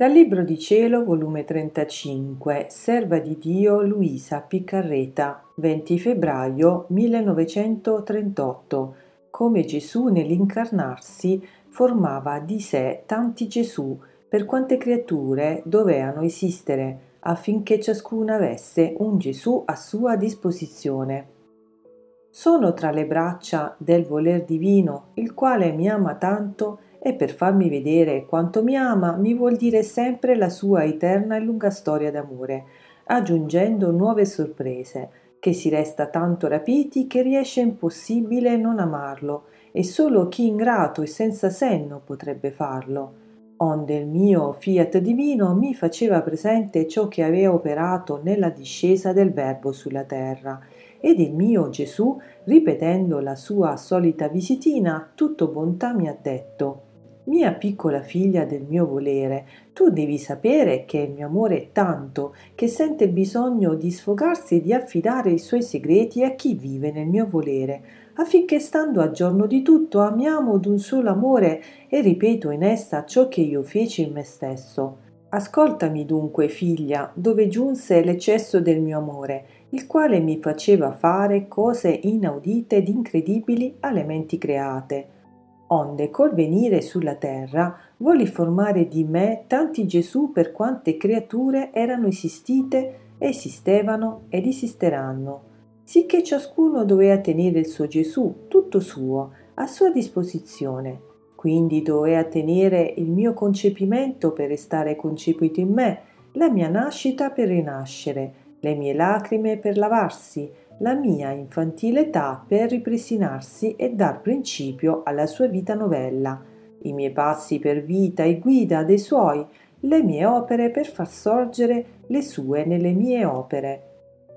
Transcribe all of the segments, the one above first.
Dal Libro di Cielo, volume 35, Serva di Dio Luisa Piccarreta, 20 febbraio 1938. Come Gesù nell'incarnarsi formava di sé tanti Gesù per quante creature dovevano esistere affinché ciascuna avesse un Gesù a sua disposizione. Sono tra le braccia del voler divino, il quale mi ama tanto e per farmi vedere quanto mi ama mi vuol dire sempre la sua eterna e lunga storia d'amore, aggiungendo nuove sorprese, che si resta tanto rapiti che riesce impossibile non amarlo, e solo chi ingrato e senza senno potrebbe farlo. Onde il mio fiat divino mi faceva presente ciò che aveva operato nella discesa del Verbo sulla terra, ed il mio Gesù, ripetendo la sua solita visitina, tutto bontà mi ha detto mia piccola figlia del mio volere, tu devi sapere che il mio amore è tanto che sente bisogno di sfogarsi e di affidare i suoi segreti a chi vive nel mio volere, affinché stando a giorno di tutto amiamo d'un solo amore e ripeto in essa ciò che io feci in me stesso. Ascoltami dunque, figlia, dove giunse l'eccesso del mio amore, il quale mi faceva fare cose inaudite ed incredibili alle menti create onde col venire sulla terra volli formare di me tanti Gesù per quante creature erano esistite, esistevano ed esisteranno, sicché ciascuno doveva tenere il suo Gesù, tutto suo, a sua disposizione. Quindi doveva tenere il mio concepimento per restare concepito in me, la mia nascita per rinascere, le mie lacrime per lavarsi, la mia infantile età per ripristinarsi e dar principio alla sua vita novella, i miei passi per vita e guida dei suoi, le mie opere per far sorgere le sue nelle mie opere,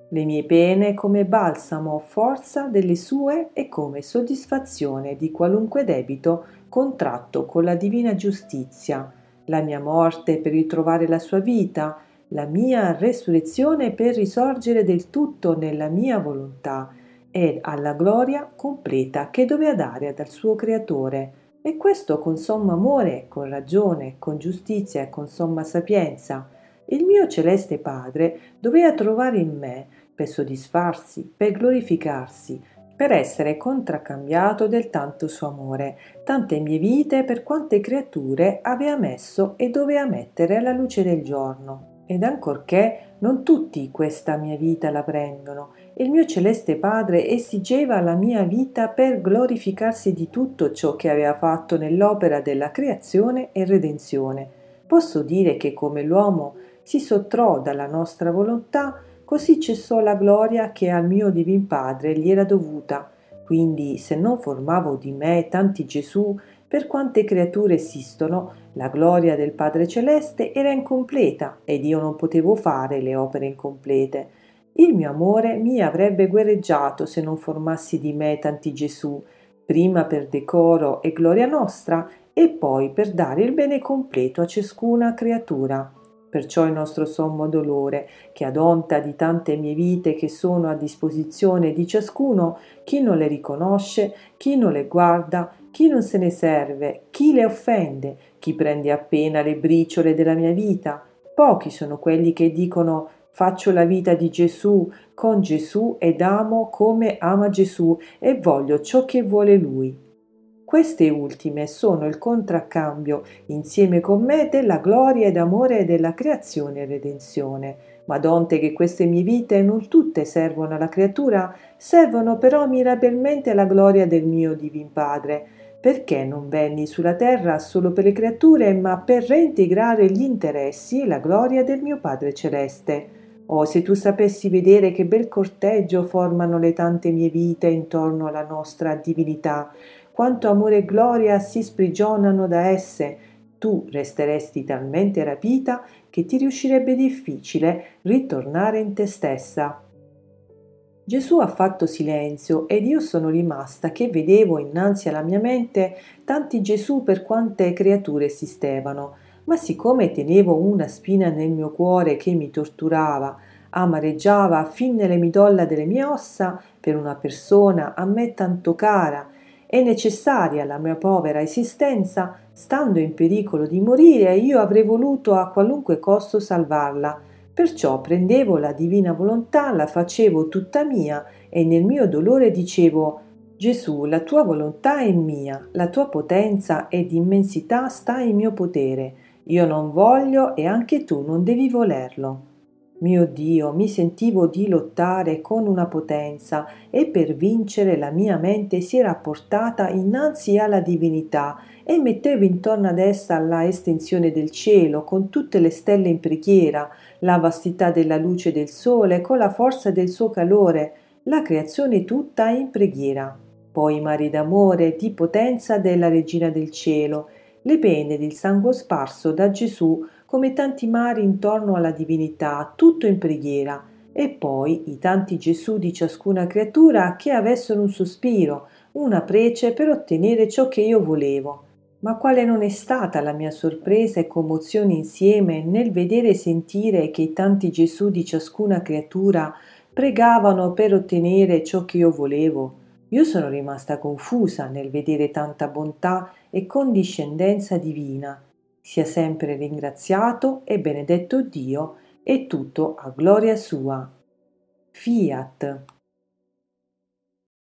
le mie pene come balsamo, forza delle sue e come soddisfazione di qualunque debito contratto con la divina giustizia, la mia morte per ritrovare la sua vita, la mia resurrezione per risorgere del tutto nella mia volontà e alla gloria completa che doveva dare dal suo creatore e questo con sommo amore, con ragione, con giustizia e con somma sapienza. Il mio celeste Padre doveva trovare in me per soddisfarsi, per glorificarsi, per essere contraccambiato del tanto suo amore, tante mie vite per quante creature aveva messo e doveva mettere alla luce del giorno. Ed ancorché non tutti questa mia vita la prendono, il mio celeste Padre esigeva la mia vita per glorificarsi di tutto ciò che aveva fatto nell'opera della creazione e redenzione. Posso dire che come l'uomo si sottrò dalla nostra volontà, così cessò la gloria che al mio divin Padre gli era dovuta. Quindi se non formavo di me tanti Gesù, per quante creature esistono, la gloria del Padre Celeste era incompleta ed io non potevo fare le opere incomplete. Il mio amore mi avrebbe guerreggiato se non formassi di me tanti Gesù, prima per decoro e gloria nostra e poi per dare il bene completo a ciascuna creatura. Perciò il nostro sommo dolore, che ad onta di tante mie vite che sono a disposizione di ciascuno, chi non le riconosce, chi non le guarda, chi non se ne serve, chi le offende, chi prende appena le briciole della mia vita. Pochi sono quelli che dicono faccio la vita di Gesù con Gesù ed amo come ama Gesù e voglio ciò che vuole Lui. Queste ultime sono il contraccambio, insieme con me, della gloria ed amore della creazione e redenzione. Ma donte che queste mie vite non tutte servono alla creatura, servono però mirabilmente alla gloria del mio Divin Padre, perché non venni sulla terra solo per le creature, ma per reintegrare gli interessi e la gloria del mio Padre Celeste. Oh, se tu sapessi vedere che bel corteggio formano le tante mie vite intorno alla nostra divinità, quanto amore e gloria si sprigionano da esse, tu resteresti talmente rapita che ti riuscirebbe difficile ritornare in te stessa. Gesù ha fatto silenzio ed io sono rimasta che vedevo innanzi alla mia mente tanti Gesù per quante creature esistevano, ma siccome tenevo una spina nel mio cuore che mi torturava, amareggiava fin nelle midolla delle mie ossa per una persona a me tanto cara e necessaria alla mia povera esistenza, Stando in pericolo di morire, io avrei voluto a qualunque costo salvarla. Perciò prendevo la divina volontà, la facevo tutta mia e nel mio dolore dicevo Gesù, la tua volontà è mia, la tua potenza ed immensità sta in mio potere. Io non voglio e anche tu non devi volerlo. Mio Dio, mi sentivo di lottare con una potenza e per vincere la mia mente si era portata innanzi alla divinità e mettevo intorno ad essa la estensione del cielo con tutte le stelle in preghiera, la vastità della luce del sole con la forza del suo calore, la creazione tutta in preghiera. Poi i mari d'amore, di potenza della Regina del Cielo, le pene del sangue sparso da Gesù come tanti mari intorno alla divinità, tutto in preghiera, e poi i tanti Gesù di ciascuna creatura che avessero un sospiro, una prece per ottenere ciò che io volevo. Ma quale non è stata la mia sorpresa e commozione insieme nel vedere e sentire che i tanti Gesù di ciascuna creatura pregavano per ottenere ciò che io volevo. Io sono rimasta confusa nel vedere tanta bontà e condiscendenza divina sia sempre ringraziato e benedetto Dio e tutto a gloria sua. Fiat.